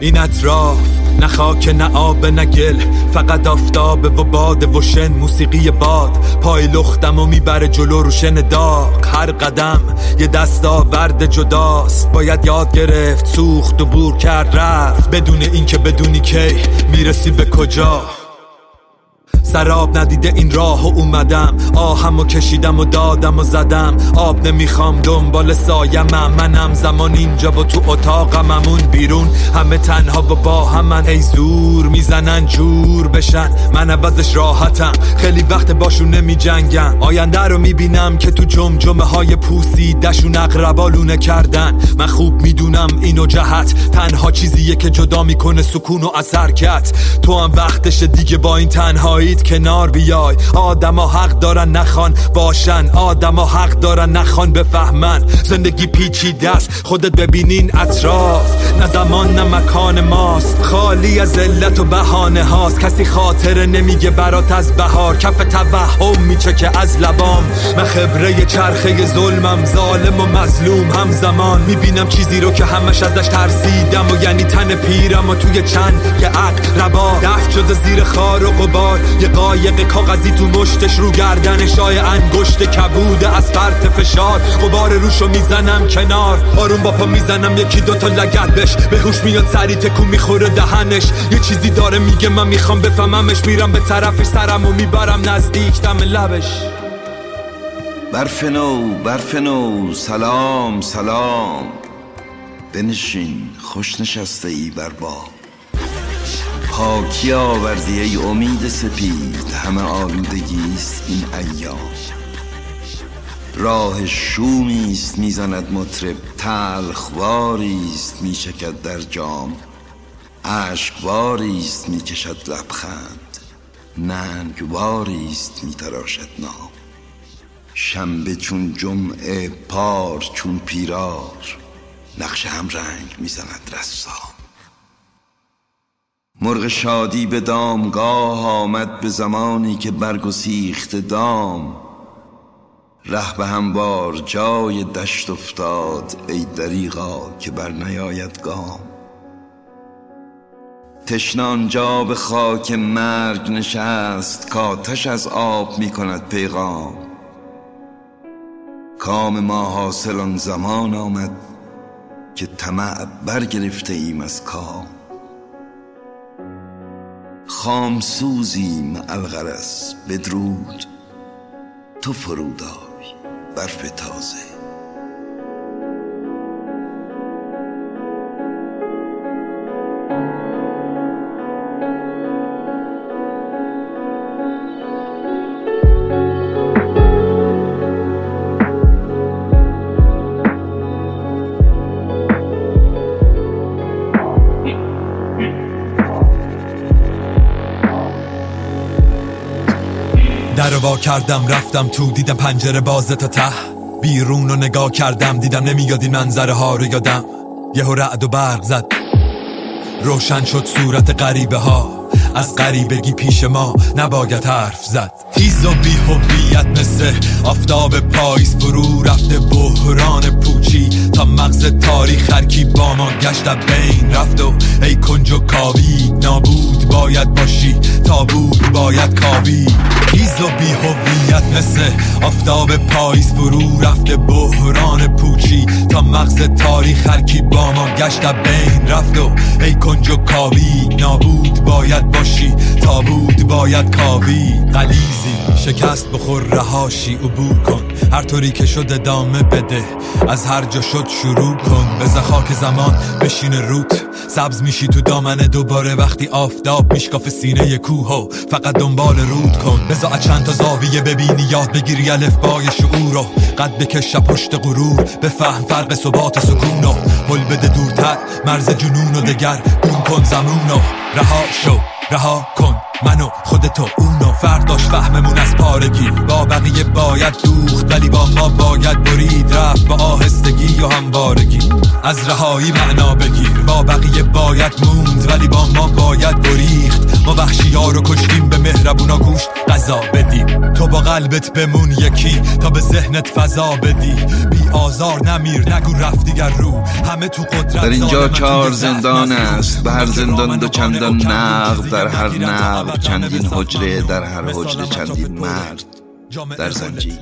این اطراف نه خاک نه آب نه گل فقط آفتاب و باد و شن موسیقی باد. پای لختم و می‌بره جلو رو شن داغ. هر قدم یه دستاورد جداست. باید یاد گرفت سوخت و بور کرد رفت. بدون اینکه بدونی کی می‌رسی به کجا. سراب ندیده این راه و اومدم. آهم و کشیدم و دادم و زدم. آب نمی‌خوام دنبال سایمم. منم زمان اینجا و تو اتاقممون بیرون. همه تنها و با من ای زور می‌زنن جور بشن. من عوضش راحتم. خیلی وقت باشون نمی جنگم آینده رو می‌بینم که تو جمجمه های پوسی دشون اقربالونه کردن. من خوب می‌دونم اینو جهت. تنها چیزیه که جدا می‌کنه سکون و اثرکت تو هم وقتش دیگه با این تنهایی کنار بیای. آدما حق دارن نخوان باشن. آدما حق دارن نخوان بفهمن. زندگی پیچیده است. خودت ببینین اطراف. نه زمان نه مکان ماست. خالی از علت و بهانه هاست. کسی خاطره نمیگه برات از بهار. کف توهم میچکه از لبام. من خبره چرخه ظلمم. ظالم و مظلوم همزمان. می‌بینم چیزی رو که همش ازش ترسیدم. و یعنی تن پیرم و توی چند که عقل ربا. دفت شده زیر خار و قبار یه قایق کاغذی تو مشتش رو گردن شای انگشت کبوده از فرط فشار. غبار روشو می‌زنم کنار. آروم با پا می‌زنم یکی دوتا لگت بش. به هوش میاد سری تکون می‌خوره دهنش. یه چیزی داره میگه من می‌خوام بفهممش. میرم به طرفش سرم و می‌برم نزدیک دم لبش. برف نو برف نو. سلام سلام. بنشین خوش نشسته ای بر باب پاکی آوردی ای امید سپید؟ همه آلودگی است این ایام. راه شومی است می‌زند مطرب تلخواری است میچکد در جام. اشکباری است می‌کشد لبخند ننگواری است میتراشد نام. شنبه چون جمعه پار چون پیرار نقش هم رنگ می‌زند رسام. مرغ شادی به دامگاه آمد به زمانی که برگسیخت دام. ره به هموار جای دشت افتاد ای دریغا که بر نیاید گام. تشنان جا به خاک مرگ نشست کاتش از آب می کند پیغام. کام ما حاصل آن زمان آمد که طمع برگرفته ایم از کام. خام سوزیم الغرس بدرود. تو فرودای برف تازه. در وا کردم رفتم تو دیدم پنجره بازه تا ته. بیرون رو نگاه کردم دیدم نمیاد این منظره ها رو یادم. یهو رعد و برق زد. روشن شد صورت غریبه ها. از غریبگی پیش ما نباید حرف زد. تیز و بی هویت مثل آفتاب پاییز فرو رفته بحران پوچی. تا مغز تاریخ هرکی با ما گشت بین رفت و ای کنج و کاوی نابود باید باشی. تابود باید کاوی تیز و بی هویت مثل آفتاب پاییز فرو رفته بحران پوچی. تا مغز تاریخ هرکی با ما گشت بین رفت و ای کنج و کاوی نابود باید باشی تابود باید کاوی قلیزی شکست بخور رهاشی عبور کن. هر طوری که شد ادامه بده از هر جا شد شروع کن. به خاک زمان بشین روت. سبز میشی تو دامنه دوباره وقتی آفتاب میشکاف سینه کوه و فقط دنبال رود کن. بزا چند تا زاویه ببینی یاد بگیری الف بای شعور رو. قد بکش پشت غرور. بفهم فرق ثبات سکون و حل بده دورتر. مرز جنون و دگر. گون کن زمون و رها شو. رها کن. منو خودتو اونو فرق داشت فهممون از پارگی. با بقیه باید دوخت ولی با ما باید برید. رفت با آهستگی و هموارگی. از رهایی معنا بگیر. با بقیه باید موند ولی با ما باید بریخت. ما وحشی ها رو کشتیم به مهربونا گوشت غذا بدیم. تو با قلبت بمون یکی تا به ذهنت فضا بدی. بی آزار نمیر نگو رفت دیگر رو. همه تو قدرت در اینجا چهار زندان است. به هر زندان دو چندان نقد در هر نقد. چندین حجره در هر حجره چندین مرد. در زنجیر.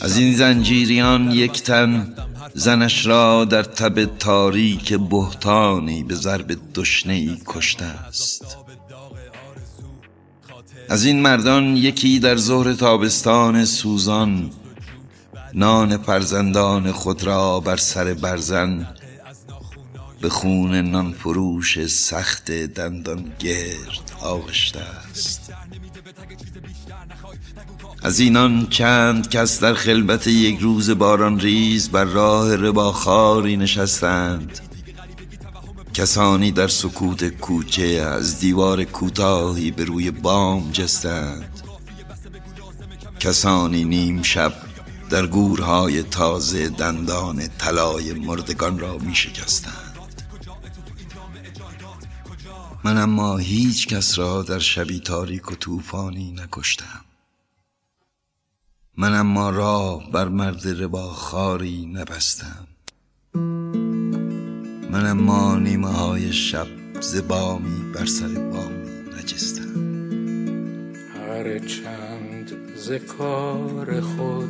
از این زنجیریان یک تن زنش را در تب تاریک بهتانی به ضرب دشنه ای کشته است. از این مردان یکی در ظهر تابستان سوزان نان فرزندان خود را بر سر برزن به خون نان فروش سخت دندان گرد آغشته است. از اینان چند کس در خلبت یک روز باران ریز بر راه رباخاری نشستند. کسانی در سکوت کوچه از دیوار کوتاهی به روی بام جستند. کسانی نیم شب در گورهای تازه دندان طلای مردگان را می شکستند من اما هیچ کس را در شبی تاریک و طوفانی نکشتم. من اما راه بر مرد رباخاری نبستم. من اما نیمه های شب زبامی بر سر بامی نجستم. هر چند ز کار خود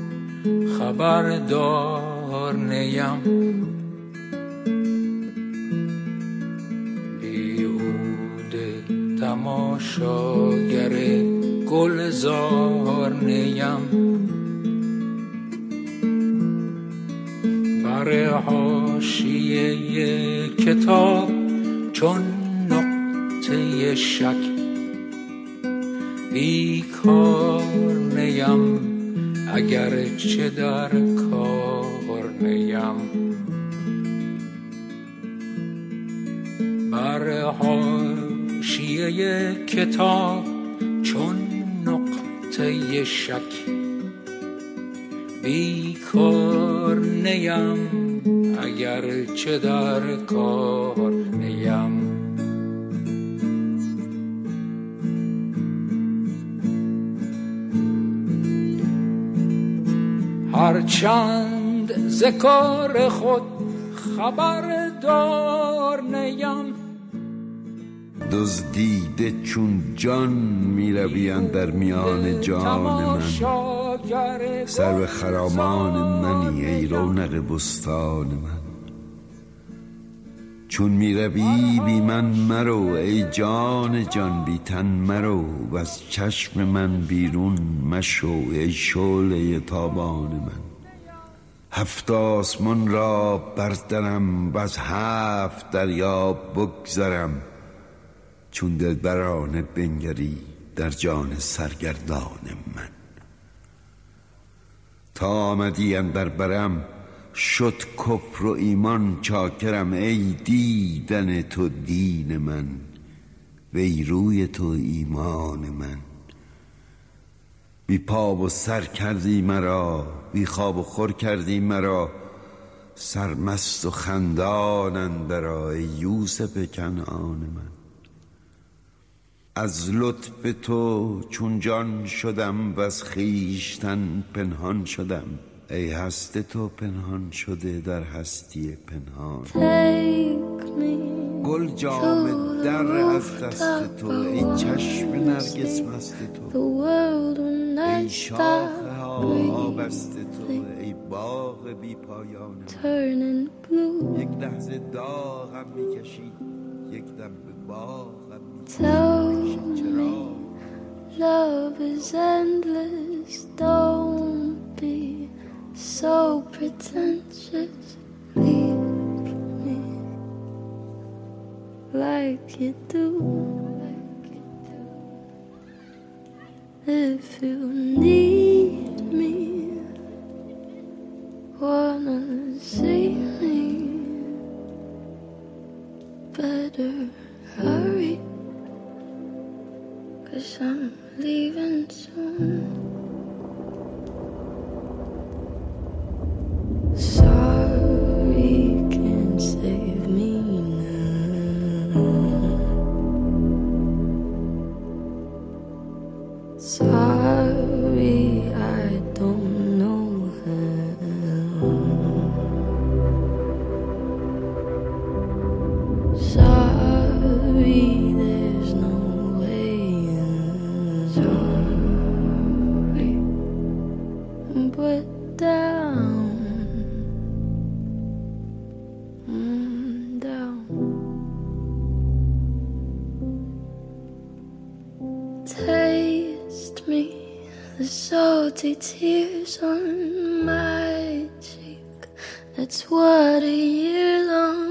خبردار نیم. تماشاگر گلزار نیم. بر حاشیه کتاب چون نقطه شک. بیکار نیم اگر چه در کار نیم. بر حاشیه کتاب چون نقطه شک. بیکار نیم اگر چه در کار نیم. هرچند ز کار خود خبردار نیم دزدیده چون جان می در میان جان من. سر خرامان منی ای رونق بستان من. چون می روی بی من مرو ای جان جان بی تن مرو و از چشم من بیرون مشو ای شعله تابان من. هفت آسمان را بردرم و از هفت دریا بگذرم. چون دلبرانه بنگری در جان سرگردان من. تا آمدی اندر برم شد کفر و ایمان چاکرم ای دیدن تو دین من وی روی تو ایمان من. بی پا و سر کردی مرا بی خواب و خور کردی مرا سرمست و خندان اندر ای یوسف کنعان من. از لطف تو چون جان شدم و از خیشتن پنهان شدم. ای هست تو پنهان شده در هستی پنهان. گل جام در از دست تو ای چشم نرگس مست تو. ای شاخه ها بست تو ای باغ بی پایان. یک لحظه داغم می‌کشید یک دم به باغم me love is endless. Don't be so pretentious. Leave me like you do. If you need salty tears on my cheek. That's what a year long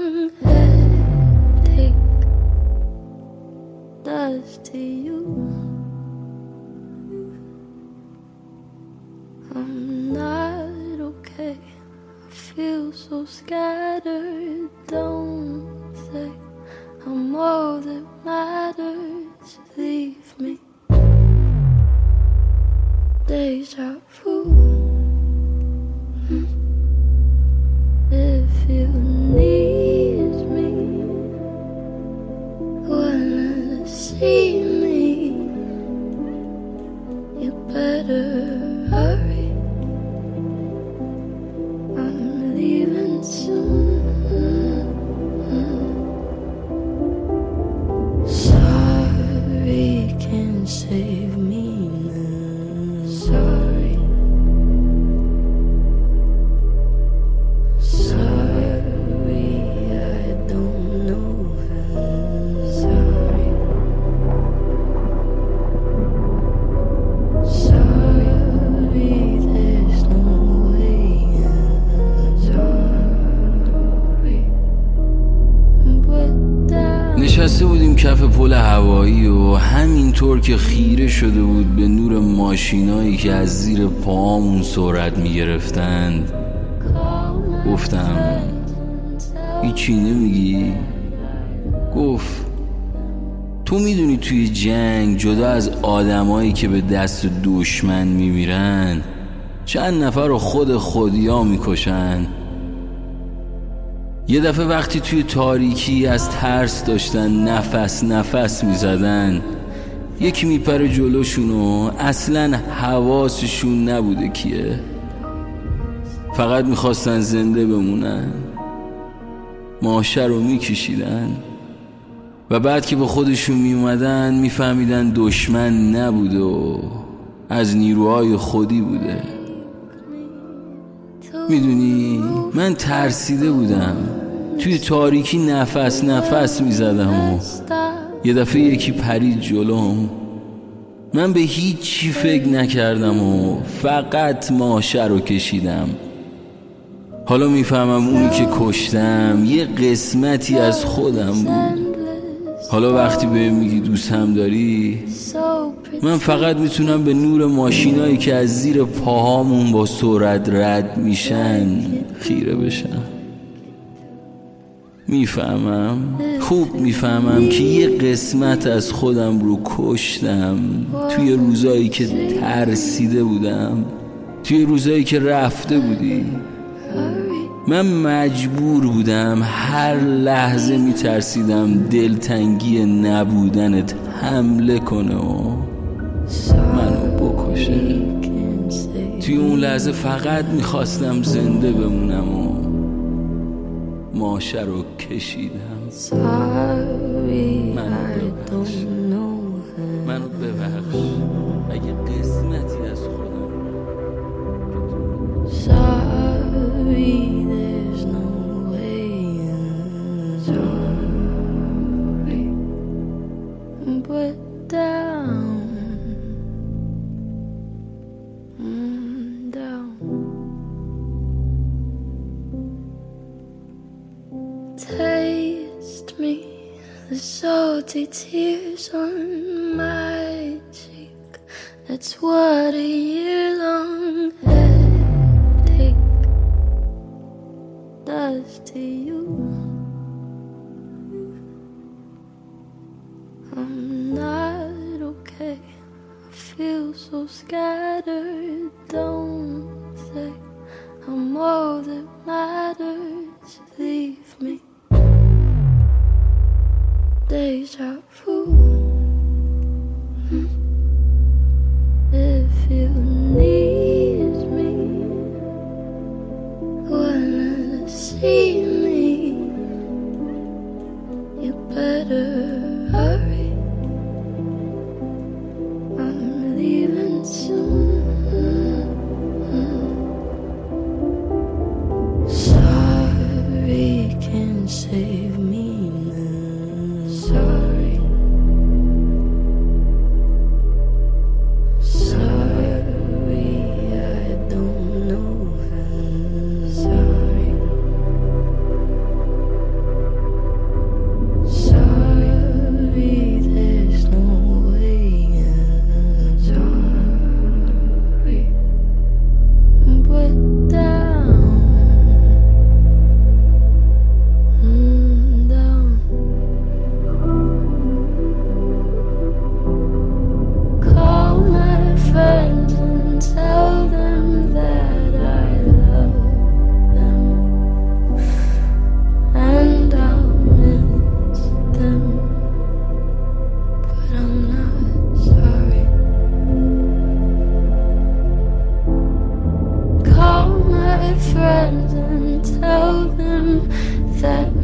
هوایی و همینطور که خیره شده بود به نور ماشینایی که از زیر پامون سرعت می‌گرفتند گفتم هیچی نمیگی؟ گفت تو می‌دونی توی جنگ جدا از آدمایی که به دست دشمن میمیرن چند نفر رو خود خودیا می‌کشن یه دفعه وقتی توی تاریکی از ترس داشتن نفس نفس می‌زدن یکی میپره جلوشون و اصلا حواسشون نبوده کیه. فقط می‌خواستن زنده بمونن ماشه رو میکشیدن و بعد که به خودشون میومدن میفهمیدن دشمن نبوده و از نیروهای خودی بوده. می‌دونی؟ من ترسیده بودم. توی تاریکی نفس نفس می‌زدم و یه دفعه یکی پرید جلوم. من به هیچی فکر نکردم و فقط ماشه رو کشیدم. حالا می‌فهمم اونی که کشتم یه قسمتی از خودم بود. حالا وقتی به میگی دوستم داری من فقط می‌تونم به نور ماشینایی که از زیر پاهامون با سرعت رد میشن خیره بشم. می‌فهمم؟ خوب می‌فهمم که یه قسمت از خودم رو کشتم. توی روزایی که ترسیده بودم توی روزایی که رفته بودی. من مجبور بودم هر لحظه میترسیدم دلتنگی نبودنت حمله کنه و منو بکشه. توی اون لحظه فقط می‌خواستم زنده بمونم و ماشه رو کشیدم. منو I tears on my cheek. That's what a year long headache does to you. I'm not okay. I feel so scattered. Better. that